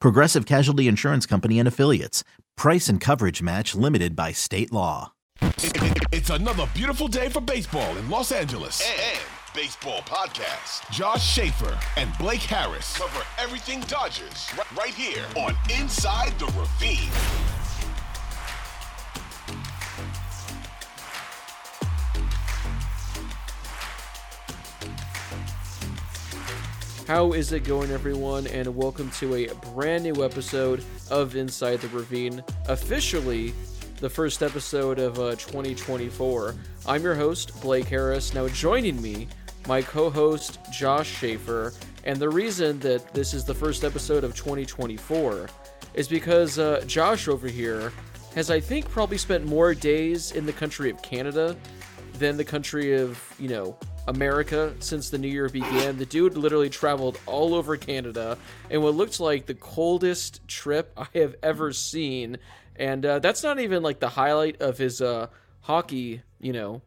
Progressive Casualty Insurance Company and Affiliates. Price and coverage match limited by state law. It's another beautiful day for baseball in Los Angeles. And baseball podcast. Josh Schaefer and Blake Harris Cover everything Dodgers right here on Inside the Ravine. How is it going, everyone? And welcome to a brand new episode of Inside the Ravine. Officially, the first episode of uh, 2024. I'm your host, Blake Harris. Now, joining me, my co host, Josh Schaefer. And the reason that this is the first episode of 2024 is because uh, Josh over here has, I think, probably spent more days in the country of Canada than the country of, you know, America since the new year began. The dude literally traveled all over Canada in what looked like the coldest trip I have ever seen. And uh, that's not even like the highlight of his uh, hockey, you know,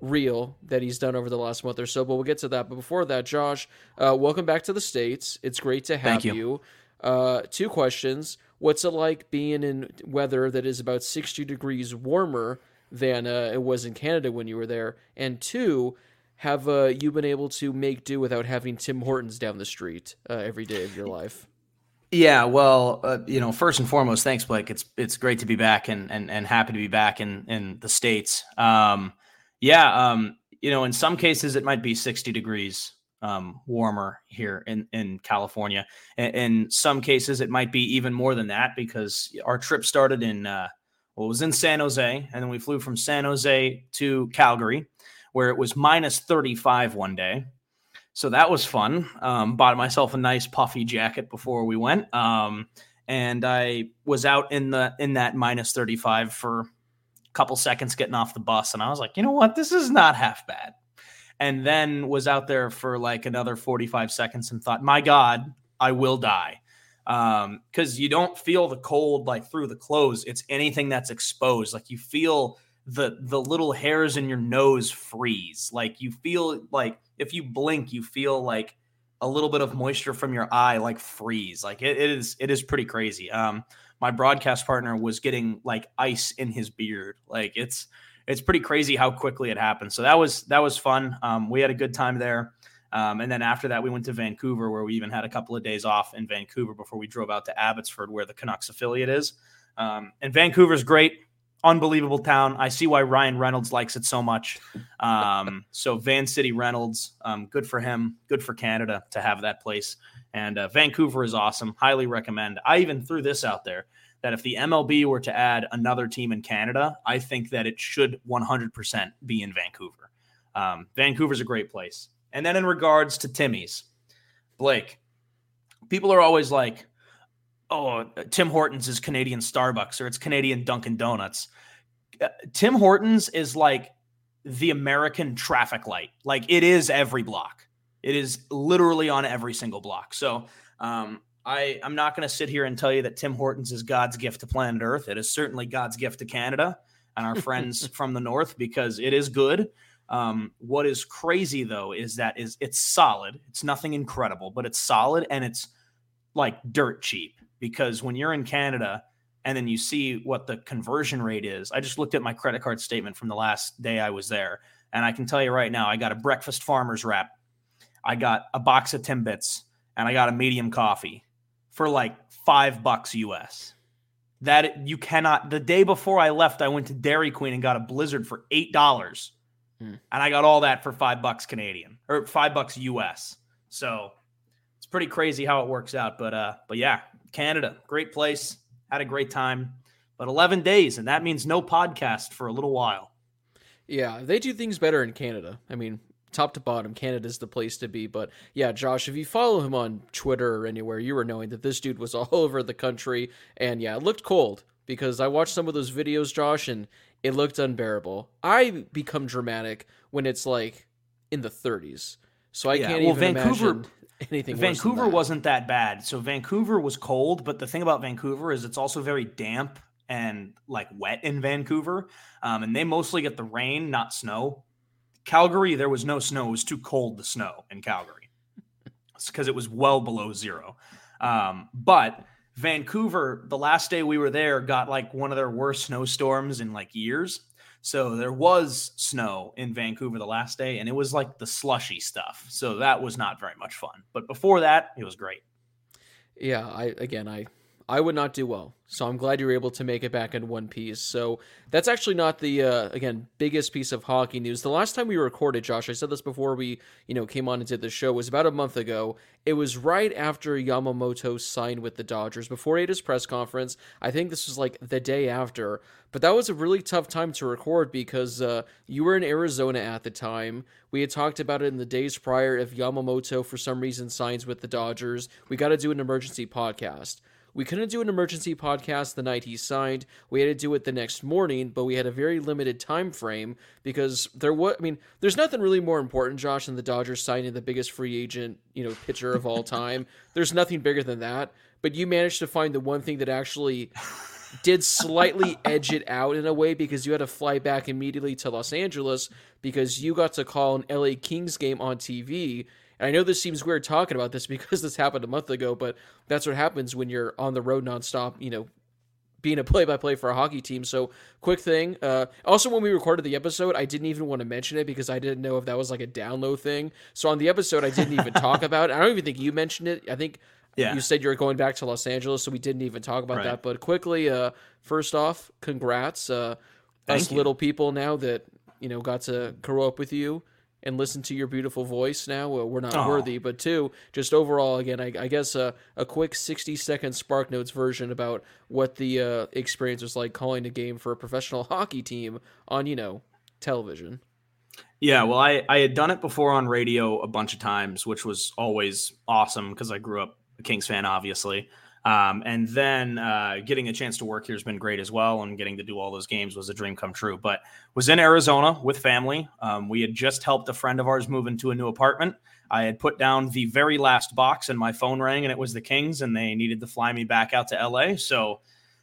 reel that he's done over the last month or so. But we'll get to that. But before that, Josh, uh, welcome back to the States. It's great to have Thank you. you. Uh, two questions. What's it like being in weather that is about 60 degrees warmer than uh, it was in Canada when you were there? And two, have uh, you been able to make do without having Tim Hortons down the street uh, every day of your life? Yeah, well, uh, you know, first and foremost, thanks, Blake. It's it's great to be back and and, and happy to be back in in the states. Um, yeah, um, you know, in some cases it might be sixty degrees um, warmer here in in California. In, in some cases, it might be even more than that because our trip started in uh, well, it was in San Jose, and then we flew from San Jose to Calgary, where it was minus thirty five one day. So that was fun. Um, bought myself a nice puffy jacket before we went, um, and I was out in the in that minus thirty five for a couple seconds getting off the bus, and I was like, you know what, this is not half bad. And then was out there for like another forty five seconds and thought, my God, I will die, because you don't feel the cold like through the clothes. It's anything that's exposed. Like you feel the the little hairs in your nose freeze. Like you feel like if you blink, you feel like a little bit of moisture from your eye like freeze. Like it, it is it is pretty crazy. Um my broadcast partner was getting like ice in his beard. Like it's it's pretty crazy how quickly it happened. So that was that was fun. Um we had a good time there. Um, and then after that, we went to Vancouver, where we even had a couple of days off in Vancouver before we drove out to Abbotsford, where the Canucks affiliate is. Um, and Vancouver's great unbelievable town. I see why Ryan Reynolds likes it so much. Um, so Van City Reynolds, um, good for him. Good for Canada to have that place. And uh, Vancouver is awesome. Highly recommend. I even threw this out there that if the MLB were to add another team in Canada, I think that it should 100% be in Vancouver. Um, Vancouver's a great place. And then in regards to Timmy's, Blake, people are always like, oh, Tim Hortons is Canadian Starbucks or it's Canadian Dunkin' Donuts. Uh, Tim Hortons is like the American traffic light. Like it is every block. It is literally on every single block. So um, I, I'm not going to sit here and tell you that Tim Hortons is God's gift to planet Earth. It is certainly God's gift to Canada and our friends from the north because it is good. Um, what is crazy though is that is it's solid. It's nothing incredible, but it's solid and it's like dirt cheap because when you're in Canada and then you see what the conversion rate is. I just looked at my credit card statement from the last day I was there, and I can tell you right now, I got a breakfast farmer's wrap, I got a box of Timbits, and I got a medium coffee for like five bucks US. That you cannot. The day before I left, I went to Dairy Queen and got a Blizzard for eight dollars, hmm. and I got all that for five bucks Canadian or five bucks US. So it's pretty crazy how it works out. But uh, but yeah, Canada, great place had a great time. But 11 days, and that means no podcast for a little while. Yeah, they do things better in Canada. I mean, top to bottom, Canada's the place to be. But yeah, Josh, if you follow him on Twitter or anywhere, you were knowing that this dude was all over the country. And yeah, it looked cold because I watched some of those videos, Josh, and it looked unbearable. I become dramatic when it's like in the 30s. So I yeah, can't well, even Vancouver, imagine anything. Vancouver that. wasn't that bad. So Vancouver was cold, but the thing about Vancouver is it's also very damp and like wet in Vancouver, um, and they mostly get the rain, not snow. Calgary, there was no snow; it was too cold to snow in Calgary because it was well below zero. Um, but Vancouver, the last day we were there, got like one of their worst snowstorms in like years. So there was snow in Vancouver the last day, and it was like the slushy stuff. So that was not very much fun. But before that, it was great. Yeah, I again I I would not do well. So I'm glad you were able to make it back in one piece. So that's actually not the uh, again biggest piece of hockey news. The last time we recorded, Josh, I said this before we you know came on and did the show was about a month ago. It was right after Yamamoto signed with the Dodgers before he had his press conference. I think this was like the day after. But that was a really tough time to record because uh, you were in Arizona at the time. We had talked about it in the days prior. If Yamamoto for some reason signs with the Dodgers, we got to do an emergency podcast. We couldn't do an emergency podcast the night he signed. We had to do it the next morning, but we had a very limited time frame because there was I mean, there's nothing really more important, Josh, than the Dodgers signing the biggest free agent, you know, pitcher of all time. there's nothing bigger than that. But you managed to find the one thing that actually did slightly edge it out in a way because you had to fly back immediately to Los Angeles because you got to call an LA Kings game on TV and I know this seems weird talking about this because this happened a month ago, but that's what happens when you're on the road nonstop, you know, being a play-by-play for a hockey team. So, quick thing. Uh, also, when we recorded the episode, I didn't even want to mention it because I didn't know if that was like a download thing. So on the episode, I didn't even talk about it. I don't even think you mentioned it. I think yeah. you said you were going back to Los Angeles, so we didn't even talk about right. that. But quickly, uh, first off, congrats, uh, us you. little people now that you know got to grow up with you and listen to your beautiful voice now. Well, we're not Aww. worthy, but two, just overall, again, I, I guess uh, a quick 60 second Spark Notes version about what the uh, experience was like calling a game for a professional hockey team on, you know, television. Yeah, well, I, I had done it before on radio a bunch of times, which was always awesome because I grew up a Kings fan, obviously. Um, and then uh, getting a chance to work here has been great as well, and getting to do all those games was a dream come true. But was in Arizona with family. Um, we had just helped a friend of ours move into a new apartment. I had put down the very last box, and my phone rang, and it was the Kings, and they needed to fly me back out to LA. So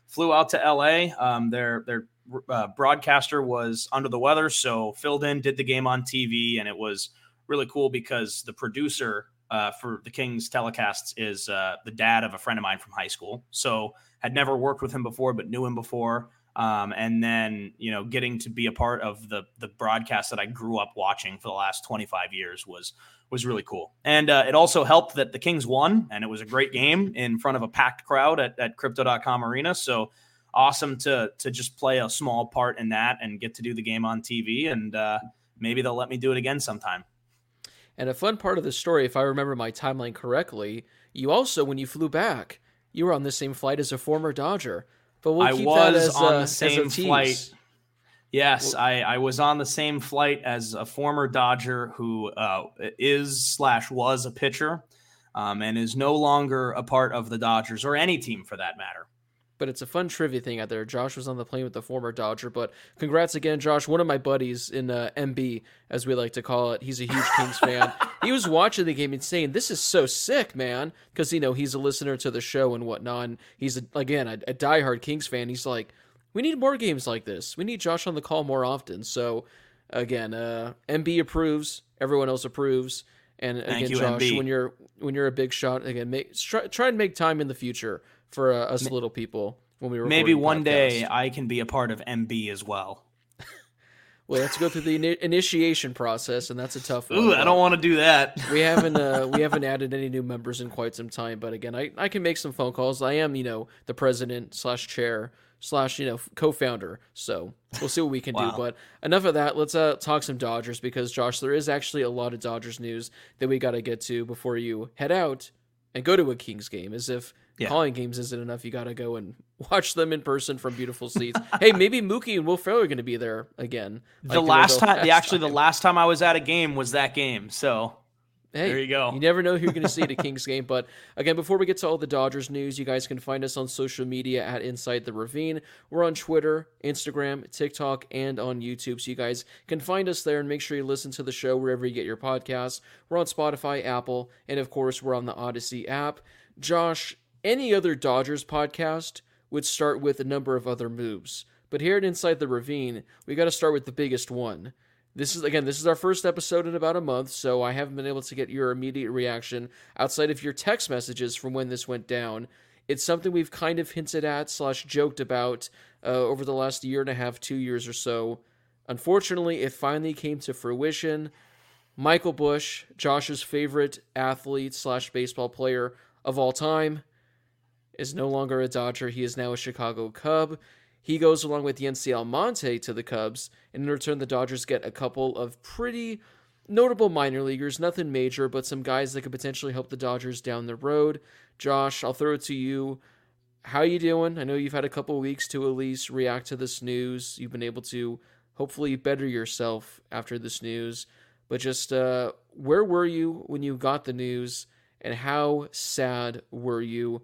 flew out to LA. Um, their their uh, broadcaster was under the weather, so filled in, did the game on TV, and it was really cool because the producer uh, for the Kings telecasts is uh, the dad of a friend of mine from high school. So had never worked with him before, but knew him before. Um, and then you know getting to be a part of the the broadcast that I grew up watching for the last 25 years was was really cool. And uh, it also helped that the Kings won, and it was a great game in front of a packed crowd at, at Crypto.com Arena. So awesome to to just play a small part in that and get to do the game on TV. And uh, maybe they'll let me do it again sometime. And a fun part of the story, if I remember my timeline correctly, you also, when you flew back, you were on the same flight as a former Dodger. But we'll I keep was that as, on uh, the same flight. Yes, well, I, I was on the same flight as a former Dodger who uh, is slash was a pitcher, um, and is no longer a part of the Dodgers or any team for that matter. But it's a fun trivia thing out there. Josh was on the plane with the former Dodger, but congrats again, Josh. One of my buddies in uh, MB, as we like to call it, he's a huge Kings fan. He was watching the game and saying, "This is so sick, man," because you know he's a listener to the show and whatnot. And he's a, again a, a diehard Kings fan. He's like, "We need more games like this. We need Josh on the call more often." So again, uh, MB approves. Everyone else approves. And again, you, Josh, MB. when you're when you're a big shot, again, make try, try and make time in the future for uh, us little people when we Maybe recording one day. I can be a part of MB as well. Well, let's go through the ini- initiation process, and that's a tough one. Ooh, I don't want to do that. We haven't uh, we haven't added any new members in quite some time, but again, I, I can make some phone calls. I am you know the president slash chair slash you know co-founder, so we'll see what we can Wow. do. But enough of that. Let's uh, talk some Dodgers because Josh, there is actually a lot of Dodgers news that we got to get to before you head out and go to a Kings game. As if Yeah. calling games isn't enough, you got to go and watch them in person from beautiful seats. hey, maybe Mookie and Will Ferrell are going to be there again. like The last time, the last actually the last time I was at a game was that game. So Hey, There you go. You never know who you're going to see at a Kings game. But again, before we get to all the Dodgers news, you guys can find us on social media at Inside the Ravine. We're on Twitter, Instagram, TikTok, and on YouTube. So you guys can find us there and make sure you listen to the show wherever you get your podcasts. We're on Spotify, Apple, and of course, we're on the Odyssey app. Josh, any other Dodgers podcast would start with a number of other moves. But here at Inside the Ravine, we got to start with the biggest one. This is again, this is our first episode in about a month, so I haven't been able to get your immediate reaction outside of your text messages from when this went down. It's something we've kind of hinted at slash joked about uh, over the last year and a half, two years or so. Unfortunately, it finally came to fruition. Michael Busch, Josh's favorite athlete slash baseball player of all time, is no longer a Dodger. He is now a Chicago Cub. He goes along with Yency Almonte to the Cubs, and in return, the Dodgers get a couple of pretty notable minor leaguers, nothing major, but some guys that could potentially help the Dodgers down the road. Josh, I'll throw it to you. How you doing? I know you've had a couple weeks to at least react to this news. You've been able to hopefully better yourself after this news. But just uh, where were you when you got the news, and how sad were you?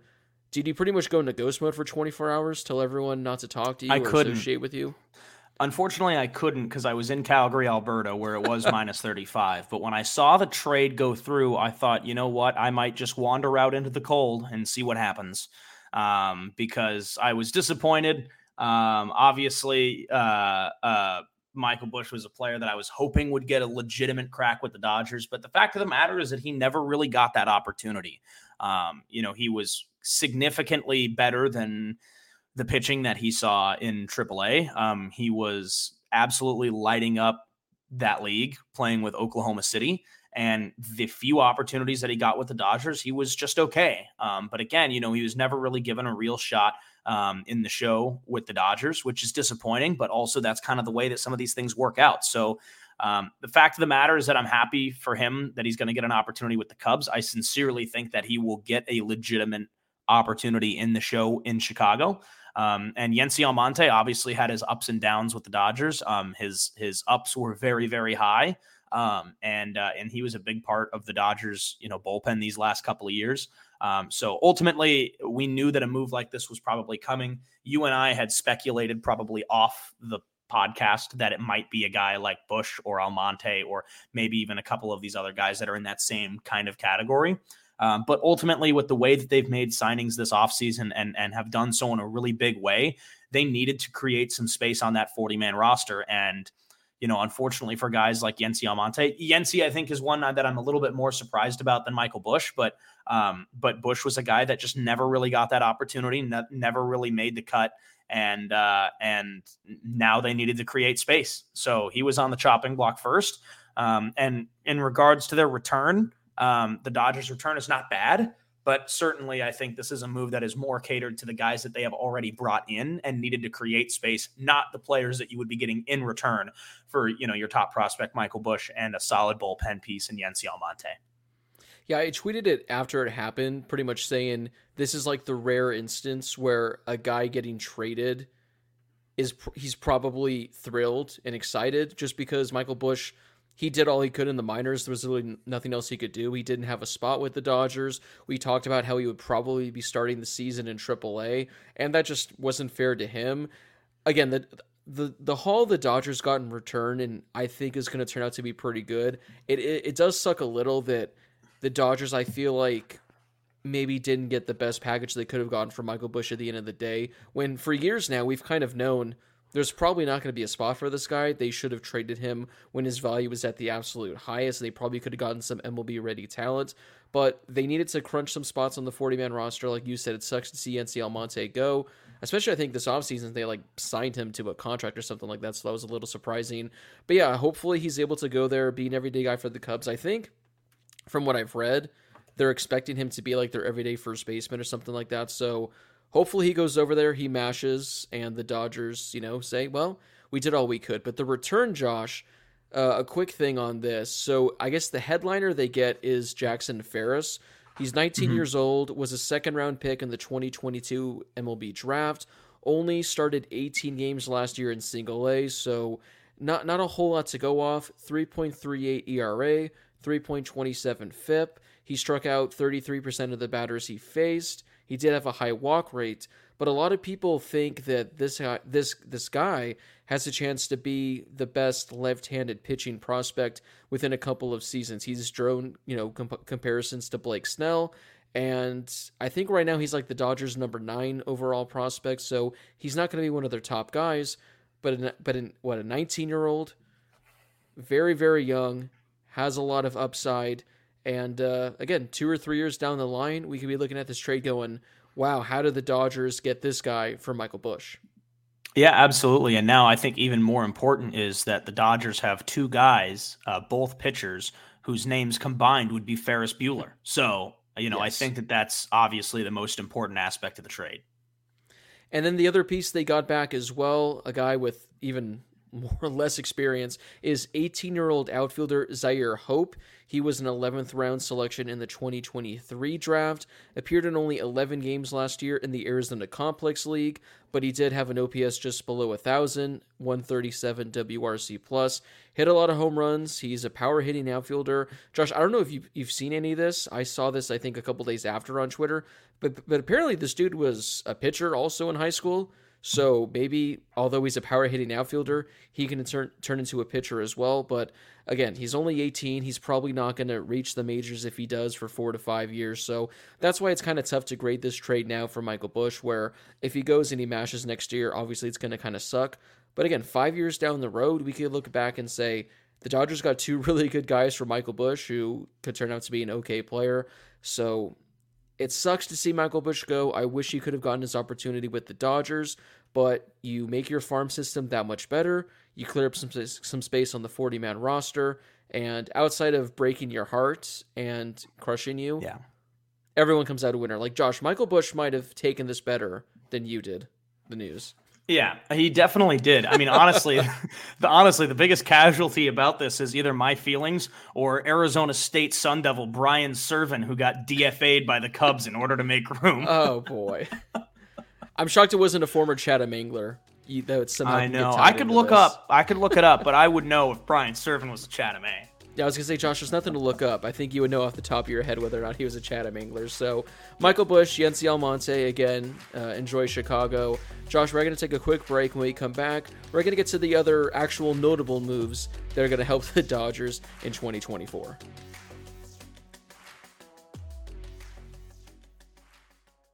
Did you pretty much go into ghost mode for 24 hours, tell everyone not to talk to you I or couldn't. associate with you? Unfortunately, I couldn't because I was in Calgary, Alberta, where it was minus 35. But when I saw the trade go through, I thought, you know what? I might just wander out into the cold and see what happens um, because I was disappointed. Um, obviously, uh, uh, Michael Busch was a player that I was hoping would get a legitimate crack with the Dodgers. But the fact of the matter is that he never really got that opportunity. Um, you know, he was significantly better than the pitching that he saw in AAA. Um, he was absolutely lighting up that league playing with Oklahoma City. And the few opportunities that he got with the Dodgers, he was just okay. Um, but again, you know, he was never really given a real shot um, in the show with the Dodgers, which is disappointing. But also, that's kind of the way that some of these things work out. So, um, the fact of the matter is that I'm happy for him that he's going to get an opportunity with the Cubs. I sincerely think that he will get a legitimate opportunity in the show in Chicago. Um, and Yency Almonte obviously had his ups and downs with the Dodgers. Um, his his ups were very very high, um, and uh, and he was a big part of the Dodgers you know bullpen these last couple of years. Um, so ultimately, we knew that a move like this was probably coming. You and I had speculated probably off the podcast that it might be a guy like Busch or Almonte or maybe even a couple of these other guys that are in that same kind of category. Um, but ultimately, with the way that they've made signings this offseason and, and have done so in a really big way, they needed to create some space on that 40 man roster. And, you know, unfortunately for guys like Yency Almonte, Yency, I think, is one that I'm a little bit more surprised about than Michael Busch. But um, but Busch was a guy that just never really got that opportunity, ne- never really made the cut. And uh, and now they needed to create space. So he was on the chopping block first. Um, and in regards to their return, um, the Dodgers' return is not bad, but certainly I think this is a move that is more catered to the guys that they have already brought in and needed to create space, not the players that you would be getting in return for you know your top prospect Michael Busch and a solid bullpen piece in Yency Almonte. Yeah, I tweeted it after it happened, pretty much saying this is like the rare instance where a guy getting traded is he's probably thrilled and excited just because Michael Busch he did all he could in the minors. There was really nothing else he could do. He didn't have a spot with the Dodgers. We talked about how he would probably be starting the season in AAA, and that just wasn't fair to him. Again, the the the haul the Dodgers got in return, and I think is going to turn out to be pretty good. It, it it does suck a little that the Dodgers, I feel like, maybe didn't get the best package they could have gotten for Michael Busch at the end of the day. When for years now we've kind of known there's probably not going to be a spot for this guy. They should have traded him when his value was at the absolute highest. They probably could have gotten some MLB ready talent, but they needed to crunch some spots on the 40 man roster. Like you said, it sucks to see Yency Almonte go. Especially, I think this offseason they like signed him to a contract or something like that. So that was a little surprising. But yeah, hopefully he's able to go there, be an everyday guy for the Cubs. I think from what I've read, they're expecting him to be like their everyday first baseman or something like that. So hopefully he goes over there, he mashes, and the Dodgers, you know, say, well, we did all we could. But the return, Josh, uh, a quick thing on this. So I guess the headliner they get is Jackson Ferris. He's 19 mm-hmm. years old, was a second round pick in the 2022 MLB draft. Only started 18 games last year in single A, so not not a whole lot to go off. 3.38 ERA, 3.27 FIP. He struck out 33% of the batters he faced. He did have a high walk rate, but a lot of people think that this this this guy has a chance to be the best left-handed pitching prospect within a couple of seasons. He's drawn, you know, comp- comparisons to Blake Snell, and I think right now he's like the Dodgers' number nine overall prospect. So he's not going to be one of their top guys, but but in what a 19-year-old, very very young, has a lot of upside and uh, again, two or three years down the line, we could be looking at this trade going, wow, how did the Dodgers get this guy for Michael Busch? Yeah, absolutely. And now I think even more important is that the Dodgers have two guys, uh, both pitchers, whose names combined would be Ferris Bueller. So, you know, yes. I think that that's obviously the most important aspect of the trade. And then the other piece they got back as well, a guy with even more or less experience, is 18 year old outfielder Zaire Hope. He was an 11th round selection in the 2023 draft, appeared in only 11 games last year in the Arizona Complex League, but he did have an OPS just below 1,000, 137 WRC plus. Hit a lot of home runs. He's a power hitting outfielder. Josh, I don't know if you've, you've seen any of this. I saw this, I think, a couple days after on Twitter, but, but apparently this dude was a pitcher also in high school. So maybe, although he's a power hitting outfielder, he can turn turn into a pitcher as well. But again, he's only 18. He's probably not going to reach the majors if he does for four to five years. So that's why it's kind of tough to grade this trade now for Michael Busch. Where if he goes and he mashes next year, obviously it's going to kind of suck. But again, five years down the road, we could look back and say the Dodgers got two really good guys for Michael Busch, who could turn out to be an okay player. So it sucks to see Michael Busch go. I wish he could have gotten his opportunity with the Dodgers, but you make your farm system that much better. You clear up some some space on the 40 man roster, and outside of breaking your heart and crushing you, yeah, everyone comes out a winner. Like Josh, Michael Busch might have taken this better than you did. The news. Yeah, he definitely did. I mean, honestly, the honestly the biggest casualty about this is either my feelings or Arizona State Sun Devil Brian Serven, who got DFA'd by the Cubs in order to make room. Oh boy, I'm shocked it wasn't a former Chatham Angler. You, that somehow I know. I could look this. up. I could look it up, but I would know if Brian Serven was a Chatham A. I was gonna say, Josh, there's nothing to look up. I think you would know off the top of your head whether or not he was a Chatham Angler. So, Michael Busch, Yency Almonte, again, uh, enjoy Chicago. Josh, we're gonna take a quick break. When we come back, we're gonna get to the other actual notable moves that are gonna help the Dodgers in 2024.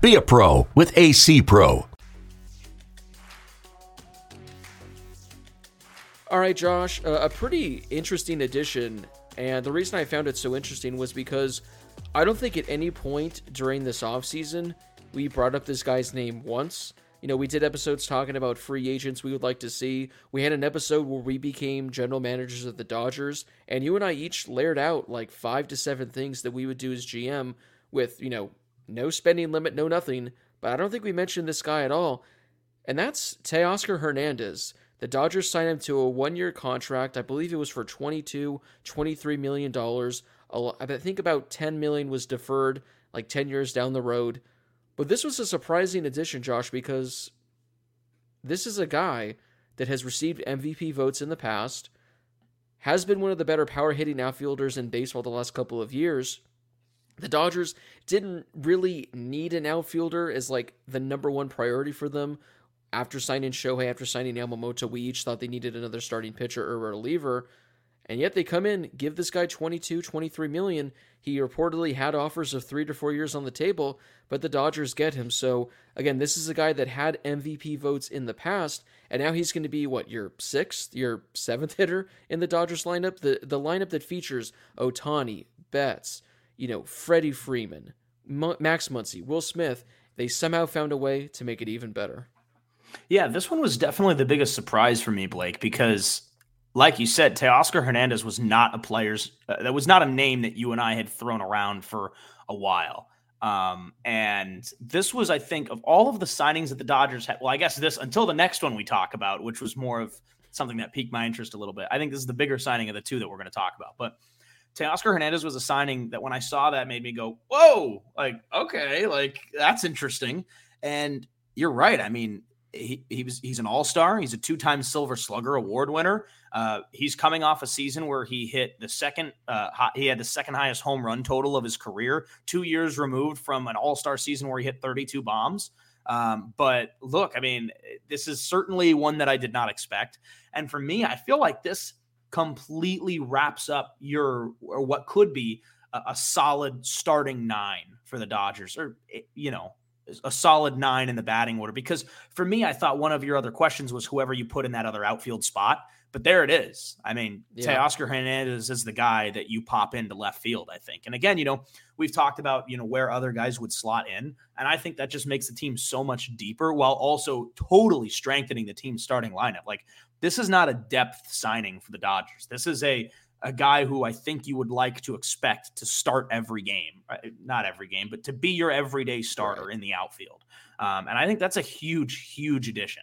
Be a pro with AC Pro. All right, Josh, uh, a pretty interesting addition. And the reason I found it so interesting was because I don't think at any point during this offseason we brought up this guy's name once. You know, we did episodes talking about free agents we would like to see. We had an episode where we became general managers of the Dodgers, and you and I each layered out like five to seven things that we would do as GM with, you know, no spending limit, no nothing. But I don't think we mentioned this guy at all. And that's Teoscar Hernandez. The Dodgers signed him to a one year contract. I believe it was for 22, 23 million dollars. I think about 10 million was deferred like 10 years down the road. But this was a surprising addition, Josh, because this is a guy that has received MVP votes in the past, has been one of the better power hitting outfielders in baseball the last couple of years. The Dodgers didn't really need an outfielder as like the number one priority for them. After signing Shohei, after signing Yamamoto, we each thought they needed another starting pitcher or reliever. And yet they come in, give this guy 22, 23 million. He reportedly had offers of three to four years on the table, but the Dodgers get him. So again, this is a guy that had MVP votes in the past, and now he's going to be what your sixth, your seventh hitter in the Dodgers lineup. The the lineup that features Ohtani, Betts, you know, Freddie Freeman, Max Muncy, Will Smith. They somehow found a way to make it even better. Yeah, this one was definitely the biggest surprise for me, Blake, because like you said, Teoscar Hernandez was not a player's uh, that was not a name that you and I had thrown around for a while. Um, and this was, I think, of all of the signings that the Dodgers had. Well, I guess this until the next one we talk about, which was more of something that piqued my interest a little bit. I think this is the bigger signing of the two that we're going to talk about. But Teoscar Hernandez was a signing that when I saw that made me go, "Whoa!" Like, okay, like that's interesting. And you're right. I mean, he, he was he's an all-star he's a two-time silver slugger award winner uh, he's coming off a season where he hit the second uh, he had the second highest home run total of his career two years removed from an all-star season where he hit 32 bombs um, but look i mean this is certainly one that i did not expect and for me i feel like this completely wraps up your or what could be a, a solid starting nine for the dodgers or eh, you know a solid nine in the batting order. Because for me, I thought one of your other questions was whoever you put in that other outfield spot. But there it is. I mean, yeah. Teoscar Hernandez is the guy that you pop into left field, I think. And again, you know, we've talked about, you know, where other guys would slot in. And I think that just makes the team so much deeper while also totally strengthening the team's starting lineup. Like, this is not a depth signing for the Dodgers. This is a a guy who I think you would like to expect to start every game, not every game, but to be your everyday starter right. in the outfield. Um, and I think that's a huge, huge addition.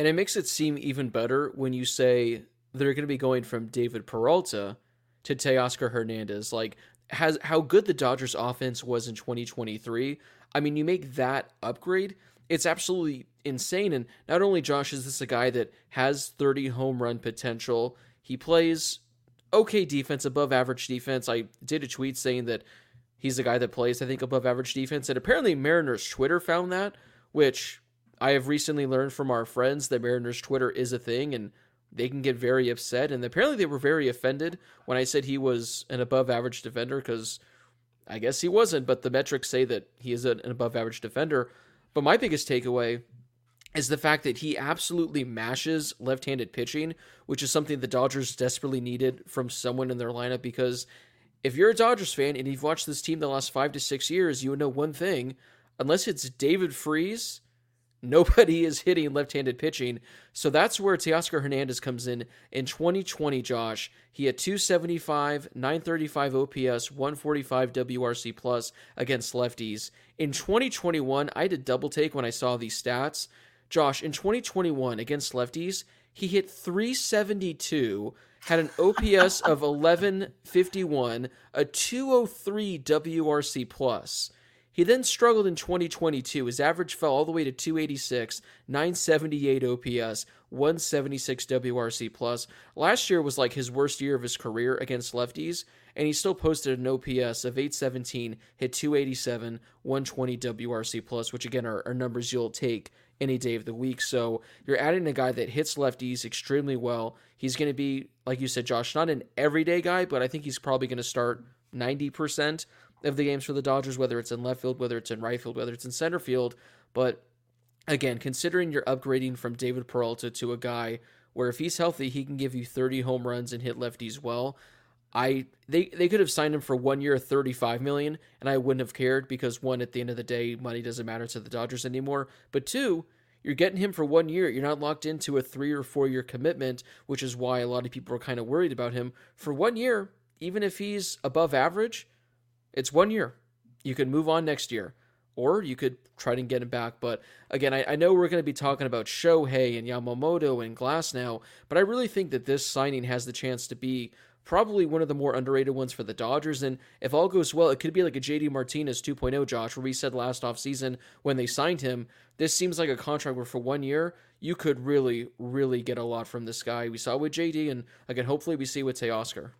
And it makes it seem even better when you say they're going to be going from David Peralta to Teoscar Hernandez. Like, has how good the Dodgers offense was in 2023. I mean, you make that upgrade, it's absolutely insane. And not only Josh is this a guy that has 30 home run potential, he plays okay defense, above average defense. I did a tweet saying that he's the guy that plays, I think, above average defense. And apparently, Mariners Twitter found that, which I have recently learned from our friends that Mariners Twitter is a thing and they can get very upset. And apparently, they were very offended when I said he was an above average defender because I guess he wasn't, but the metrics say that he is an above average defender. But my biggest takeaway is the fact that he absolutely mashes left-handed pitching, which is something the Dodgers desperately needed from someone in their lineup because if you're a Dodgers fan and you've watched this team the last 5 to 6 years, you would know one thing, unless it's David Freese, nobody is hitting left-handed pitching. So that's where Teoscar Hernandez comes in in 2020, Josh. He had 275, 935 OPS, 145 WRC plus against lefties. In 2021, I did double take when I saw these stats. Josh, in 2021 against lefties, he hit 372, had an OPS of 1151, a 203 WRC plus. He then struggled in 2022. His average fell all the way to 286, 978 OPS, 176 WRC plus. Last year was like his worst year of his career against lefties, and he still posted an OPS of 817, hit 287, 120 WRC plus, which again are, are numbers you'll take any day of the week. So you're adding a guy that hits lefties extremely well. He's going to be, like you said, Josh, not an everyday guy, but I think he's probably going to start 90% of the games for the Dodgers, whether it's in left field, whether it's in right field, whether it's in center field. But again, considering you're upgrading from David Peralta to a guy where if he's healthy, he can give you 30 home runs and hit lefties well. I they they could have signed him for one year, 35 million, and I wouldn't have cared because one, at the end of the day, money doesn't matter to the Dodgers anymore. But two, you're getting him for one year. You're not locked into a three or four year commitment, which is why a lot of people are kind of worried about him. For one year, even if he's above average, it's one year. You could move on next year or you could try to get him back. But again, I, I know we're going to be talking about Shohei and Yamamoto and Glasnow, but I really think that this signing has the chance to be probably one of the more underrated ones for the Dodgers. And if all goes well, it could be like a JD Martinez 2.0, Josh, where we said last offseason when they signed him, this seems like a contract where for one year, you could really, really get a lot from this guy. We saw with JD, and again, hopefully we see with Teoscar.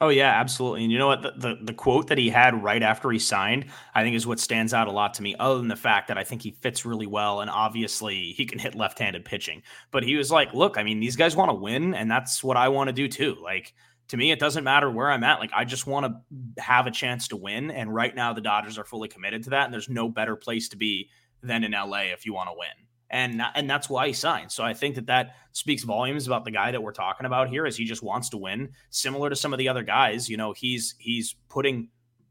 Oh yeah, absolutely. And you know what? The, the, the quote that he had right after he signed, I think, is what stands out a lot to me. Other than the fact that I think he fits really well, and obviously he can hit left-handed pitching. But he was like, "Look, I mean, these guys want to win, and that's what I want to do too. Like to me, it doesn't matter where I'm at. Like I just want to have a chance to win. And right now, the Dodgers are fully committed to that, and there's no better place to be than in LA if you want to win." And and that's why he signed. So I think that that speaks volumes about the guy that we're talking about here. Is he just wants to win. Similar to some of the other guys, you know, he's he's putting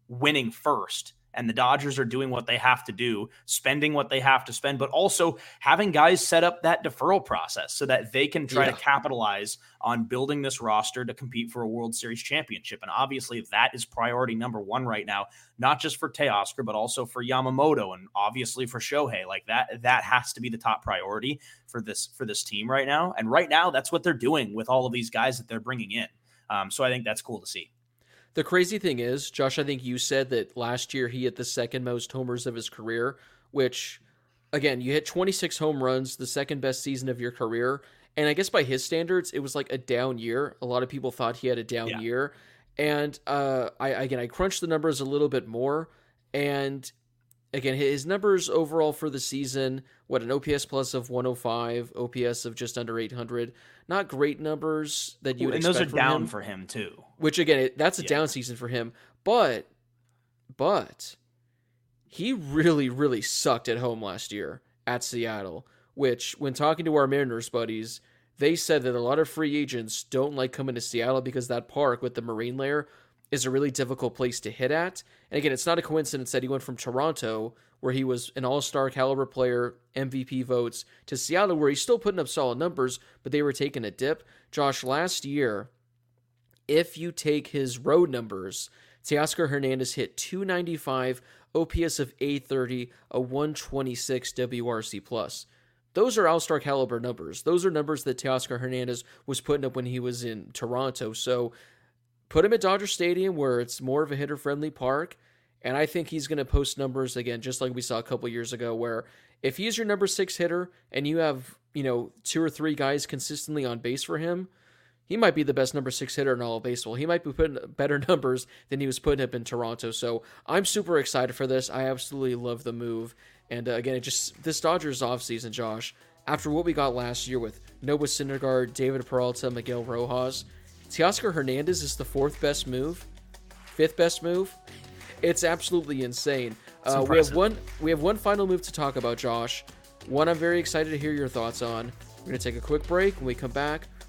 winning first and the Dodgers are doing what they have to do, spending what they have to spend, but also having guys set up that deferral process so that they can try yeah. to capitalize on building this roster to compete for a World Series championship. And obviously, that is priority number one right now, not just for Teoscar, but also for Yamamoto and obviously for Shohei. Like that, that has to be the top priority for this for this team right now. And right now, that's what they're doing with all of these guys that they're bringing in. Um, so I think that's cool to see. The crazy thing is, Josh, I think you said that last year he hit the second most homers of his career, which, again, you hit 26 home runs, the second best season of your career. And I guess by his standards, it was like a down year. A lot of people thought he had a down yeah. year. And uh, I again, I crunched the numbers a little bit more, and again, his numbers overall for the season, what an OPS plus of 105, OPS of just under 800. Not great numbers that you would and those are down him, for him too. Which again, that's a yeah. down season for him. But, but he really, really sucked at home last year at Seattle. Which, when talking to our Mariners buddies, they said that a lot of free agents don't like coming to Seattle because that park with the marine layer is a really difficult place to hit at. And again, it's not a coincidence that he went from Toronto, where he was an all star caliber player, MVP votes, to Seattle, where he's still putting up solid numbers, but they were taking a dip. Josh, last year, if you take his road numbers, Teoscar Hernandez hit 295, OPS of 830, a 126 WRC plus. Those are all-star caliber numbers. Those are numbers that Teoscar Hernandez was putting up when he was in Toronto. So put him at Dodger Stadium where it's more of a hitter friendly park. And I think he's going to post numbers again, just like we saw a couple years ago, where if he's your number six hitter and you have, you know, two or three guys consistently on base for him, he might be the best number six hitter in all of baseball. He might be putting better numbers than he was putting up in Toronto. So I'm super excited for this. I absolutely love the move. And uh, again, it just this Dodgers offseason, Josh, after what we got last year with Noah Syndergaard, David Peralta, Miguel Rojas, Teoscar Hernandez is the fourth best move, fifth best move. It's absolutely insane. Uh, we have one. We have one final move to talk about, Josh. One I'm very excited to hear your thoughts on. We're gonna take a quick break. When we come back,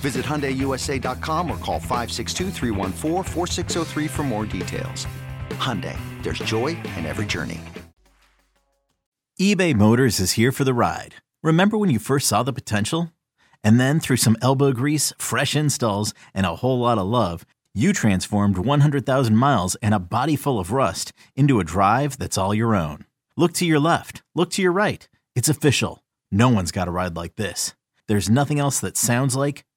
Visit HyundaiUSA.com or call 562 for more details. Hyundai, there's joy in every journey. eBay Motors is here for the ride. Remember when you first saw the potential? And then through some elbow grease, fresh installs, and a whole lot of love, you transformed 100,000 miles and a body full of rust into a drive that's all your own. Look to your left. Look to your right. It's official. No one's got a ride like this. there's nothing else that sounds like,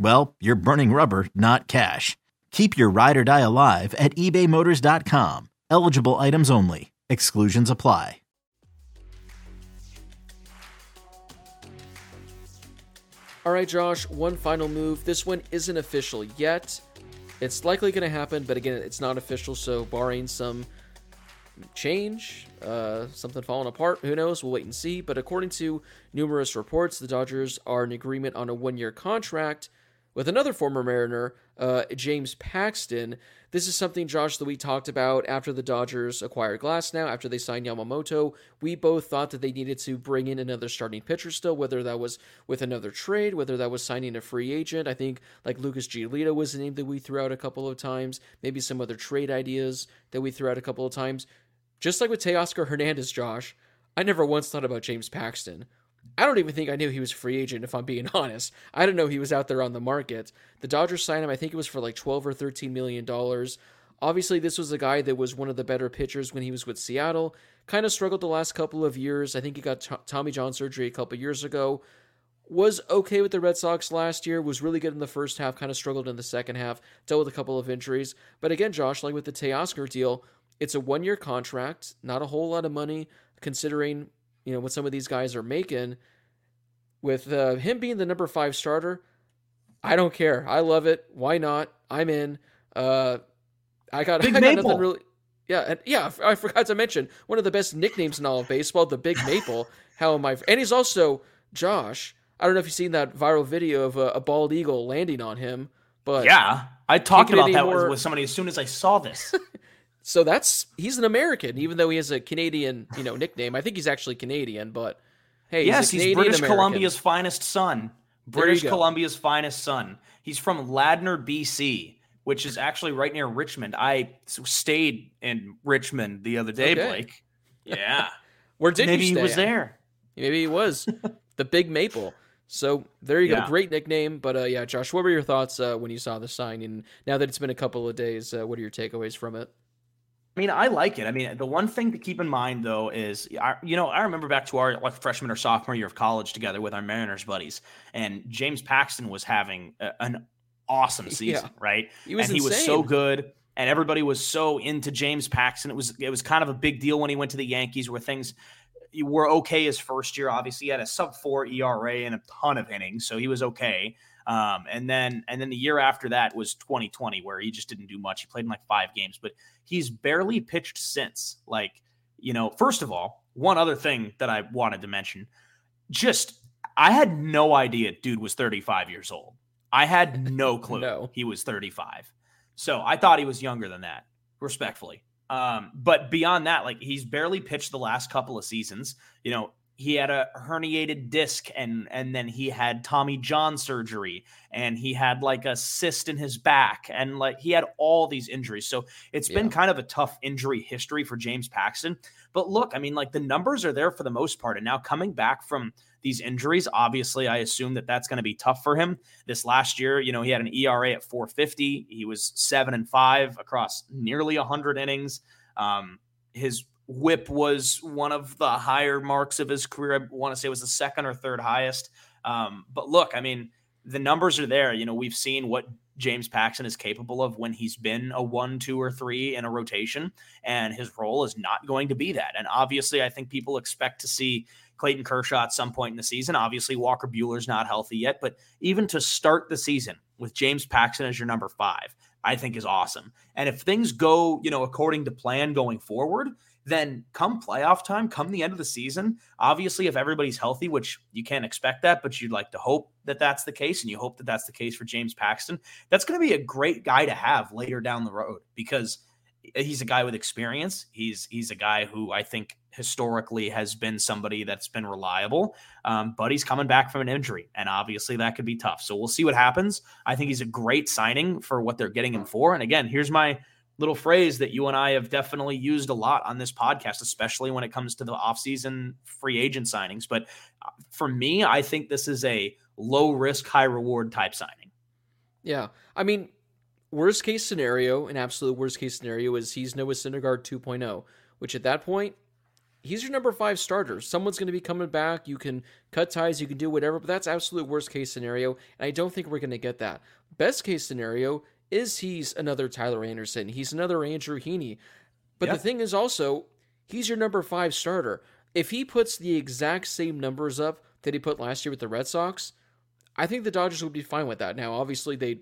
well, you're burning rubber, not cash. Keep your ride or die alive at ebaymotors.com. Eligible items only. Exclusions apply. All right, Josh, one final move. This one isn't official yet. It's likely going to happen, but again, it's not official, so barring some change, uh, something falling apart, who knows? We'll wait and see. But according to numerous reports, the Dodgers are in agreement on a one year contract with another former Mariner, uh, James Paxton. This is something, Josh, that we talked about after the Dodgers acquired Glasnow, after they signed Yamamoto. We both thought that they needed to bring in another starting pitcher still, whether that was with another trade, whether that was signing a free agent. I think like Lucas Giolito was the name that we threw out a couple of times, maybe some other trade ideas that we threw out a couple of times. Just like with Teoscar Hernandez, Josh, I never once thought about James Paxton. I don't even think I knew he was a free agent, if I'm being honest. I didn't know he was out there on the market. The Dodgers signed him, I think it was for like 12 or 13 million dollars. Obviously, this was a guy that was one of the better pitchers when he was with Seattle. Kind of struggled the last couple of years. I think he got Tommy John surgery a couple years ago. Was okay with the Red Sox last year. Was really good in the first half. Kind of struggled in the second half. Dealt with a couple of injuries. But again, Josh, like with the Teoscar deal, it's a one year contract. Not a whole lot of money considering you know what some of these guys are making. With uh, him being the number five starter, I don't care. I love it. Why not? I'm in. Uh, I got, Big I got Maple. nothing really. Yeah, and yeah. I forgot to mention one of the best nicknames in all of baseball, the Big Maple. How am I? And he's also Josh. I don't know if you've seen that viral video of a, a bald eagle landing on him, but Yeah, I talked about that with somebody as soon as I saw this. So that's he's an American, even though he has a Canadian, you know, nickname. I think he's actually Canadian, but hey, yes, he's, he's British American. Columbia's finest son. British. Columbia's finest son. He's from Ladner, BC, which is actually right near Richmond. I stayed in Richmond the other day, Okay. Blake. Yeah, Where did maybe he was there. Maybe he was the Big Maple. So there you go, Yeah. great nickname. But uh, yeah, Josh, what were your thoughts uh, when you saw the sign? And now that it's been a couple of days, uh, what are your takeaways from it? I mean, I like it. I mean, the one thing to keep in mind though is, I, you know, I remember back to our like freshman or sophomore year of college together with our Mariners buddies, and James Paxton was having a, an awesome season, right? He was and he was so good, and everybody was so into James Paxton. It was it was kind of a big deal when he went to the Yankees, where things were okay his first year. Obviously, he had a sub four ERA and a ton of innings, so he was okay. Um, and then and then the year after that was 2020, where he just didn't do much. He played in like five games, but he's barely pitched since. Like, you know, first of all, one other thing that I wanted to mention, just I had no idea dude was 35 years old. I had no clue No. he was 35. So I thought he was younger than that, respectfully. Um, but beyond that, like he's barely pitched the last couple of seasons. You know, he had a herniated disc and and then he had Tommy John surgery and he had like a cyst in his back and like he had all these injuries. So it's been kind of a tough injury history for James Paxton. But look, I mean, like the numbers are there for the most part. And now coming back from these injuries, obviously, I assume that that's going to be tough for him. This last year, you know, he had an ERA at 450. He was seven and five across nearly 100 innings. Um, his whip was one of the higher marks of his career. I want to say it was the second or third highest. Um, but look, I mean, the numbers are there. You know, we've seen what James Paxton is capable of when he's been a one, two, or three in a rotation, and his role is not going to be that. And obviously, I think people expect to see Clayton Kershaw at some point in the season. Obviously, Walker Buehler's not healthy yet, but even to start the season with James Paxton as your number five, I think is awesome. And if things go, you know, according to plan going forward, then come playoff time, come the end of the season, obviously, if everybody's healthy, which you can't expect that, but you'd like to hope that that's the case, and you hope that that's the case for James Paxton, that's going to be a great guy to have later down the road because he's a guy with experience. He's he's a guy who I think historically has been somebody that's been reliable. Um, but he's coming back from an injury, and obviously that could be tough. So we'll see what happens. I think he's a great signing for what they're getting him for. And again, here's my little phrase that you and I have definitely used a lot on this podcast, especially when it comes to the offseason free agent signings. But uh, for me, I think this is a low risk, high reward type signing. Yeah. I mean, worst case scenario, an absolute worst case scenario is he's Noah Syndergaard 2.0, which at that point, he's your number five starter. Someone's going to be coming back. You can cut ties, you can do whatever, but that's absolute worst case scenario. And I don't think we're going to get that. Best case scenario is he's another Tyler Anderson. He's another Andrew Heaney. But the thing is also, he's your number five starter. If he puts the exact same numbers up that he put last year with the Red Sox, I think the Dodgers would be fine with that. Now, obviously, they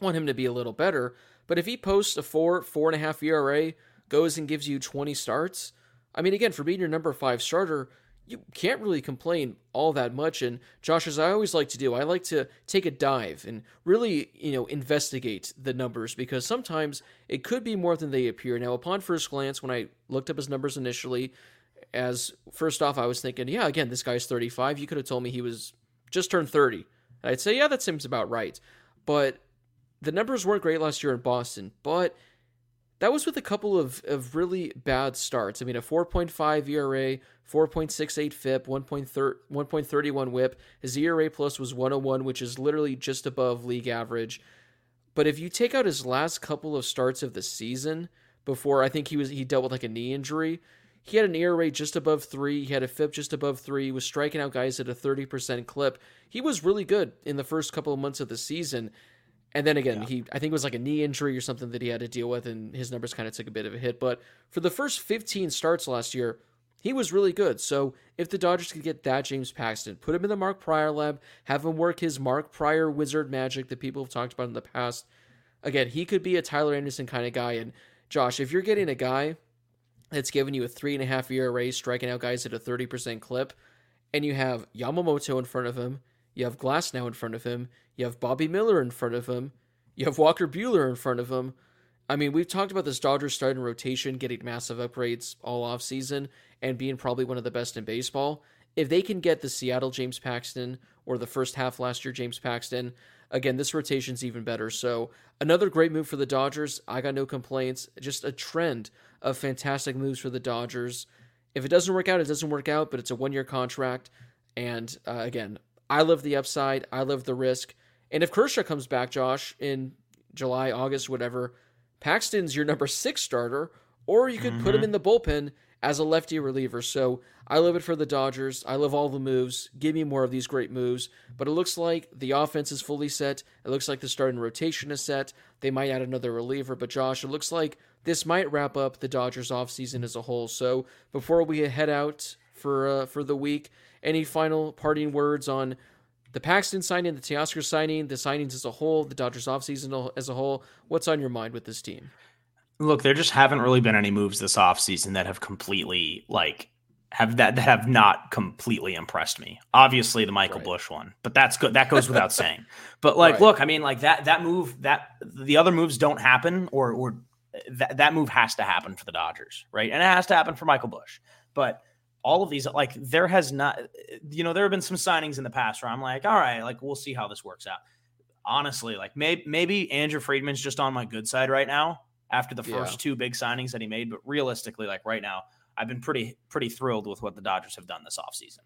want him to be a little better, but if he posts a four, four and a half ERA, goes and gives you 20 starts, I mean, again, for being your number five starter, you can't really complain all that much. And Josh, as I always like to do, I like to take a dive and really, you know, investigate the numbers because sometimes it could be more than they appear. Now, upon first glance, when I looked up his numbers initially, as first off, I was thinking, yeah, again, this guy's 35. You could have told me he was just turned 30. And I'd say, yeah, that seems about right. But the numbers weren't great last year in Boston, but that was with a couple of, of really bad starts. I mean, a 4.5 ERA, 4.68 FIP, 1.31 WHIP. His ERA plus was 101, which is literally just above league average. But if you take out his last couple of starts of the season, before I think he was he dealt with like a knee injury, he had an ERA just above three. He had a FIP just above three. He was striking out guys at a 30% clip. He was really good in the first couple of months of the season. And then again, yeah. he I think it was like a knee injury or something that he had to deal with, and his numbers kind of took a bit of a hit. But for the first 15 starts last year, he was really good. So if the Dodgers could get that James Paxton, put him in the Mark Prior lab, have him work his Mark Prior wizard magic that people have talked about in the past, again, he could be a Tyler Anderson kind of guy. And Josh, if you're getting a guy that's giving you a three and a half year race, striking out guys at a 30% clip, and you have Yamamoto in front of him, you have Glasnow in front of him. You have Bobby Miller in front of him. You have Walker Buehler in front of him. I mean, we've talked about this Dodgers starting rotation getting massive upgrades all off season and being probably one of the best in baseball. If they can get the Seattle James Paxton or the first half last year James Paxton, again, this rotation's even better. So another great move for the Dodgers. I got no complaints. Just a trend of fantastic moves for the Dodgers. If it doesn't work out, it doesn't work out, but it's a one year contract. And uh, again, I love the upside. I love the risk. And if Kershaw comes back, Josh, in July, August, whatever, Paxton's your number six starter, or you could mm-hmm. put him mm-hmm. in the bullpen as a lefty reliever. So I love it for the Dodgers. I love all the moves. Give me more of these great moves. But it looks like the offense is fully set. It looks like the starting rotation is set. They might add another reliever. But Josh, it looks like this might wrap up the Dodgers offseason as a whole. So before we head out for uh, for the week, any final parting words on the Paxton signing, the Teoscar signing, the signings as a whole, the Dodgers offseason as a whole? What's on your mind with this team? Look, there just haven't really been any moves this offseason that have completely like have that that have not completely impressed me. Obviously the Michael right. Busch one, but that's good. That goes without saying. But like, right. look, I mean, like that that move that the other moves don't happen, or or uh, that that move has to happen for the Dodgers, right? And it has to happen for Michael Busch. But all of these like there has not you know there have been some signings in the past where i'm like all right like we'll see how this works out honestly like maybe maybe andrew friedman's just on my good side right now after the first yeah. two big signings that he made but realistically like right now i've been pretty pretty thrilled with what the dodgers have done this offseason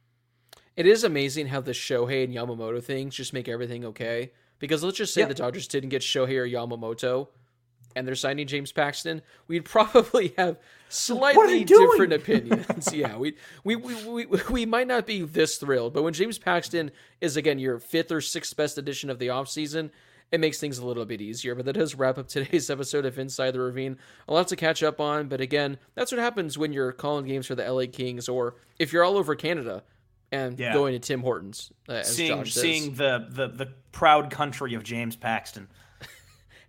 it is amazing how the shohei and yamamoto things just make everything okay because let's just say yeah. the dodgers didn't get shohei or yamamoto and they're signing James Paxton, we'd probably have slightly different opinions. yeah, we, we, we, we, we might not be this thrilled, but when James Paxton is, again, your fifth or sixth best edition of the offseason, it makes things a little bit easier. But that does wrap up today's episode of Inside the Ravine. A lot to catch up on, but again, that's what happens when you're calling games for the LA Kings or if you're all over Canada and yeah. going to Tim Hortons. Uh, seeing, seeing the, the, the proud country of James Paxton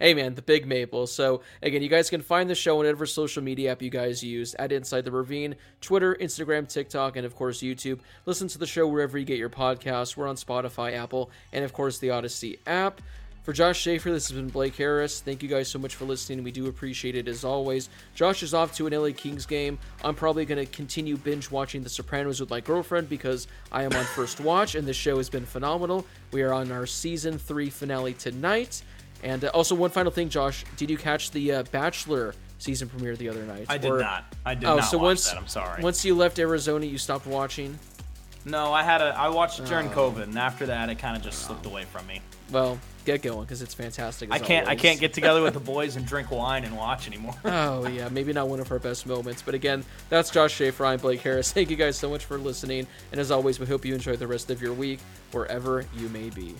hey man, the Big Maple. So again, you guys can find the show on whatever social media app you guys use at Inside the Ravine, Twitter, Instagram, TikTok, and of course YouTube. Listen to the show wherever you get your podcasts. We're on Spotify, Apple, and of course the Audacy app. For Josh Schaefer, this has been Blake Harris. Thank you guys so much for listening. We do appreciate it as always. Josh is off to an LA Kings game. I'm probably going to continue binge watching The Sopranos with my girlfriend because I am on first watch, and the show has been phenomenal. We are on our season three finale tonight. And uh, also, one final thing, Josh, did you catch the uh, Bachelor season premiere the other night? I did Or- not. I did oh, not so watch once that. I'm sorry. once you left Arizona, you stopped watching. no, I had a. I watched it during Oh. COVID, and after that, it kind of just slipped away from me. Well, get going because it's fantastic. I can't. I can't get together with the boys and drink wine and watch anymore. Oh yeah, maybe not one of our best moments, but again, that's Josh Schaefer. I'm Blake Harris. Thank you guys so much for listening, and as always, we hope you enjoy the rest of your week wherever you may be.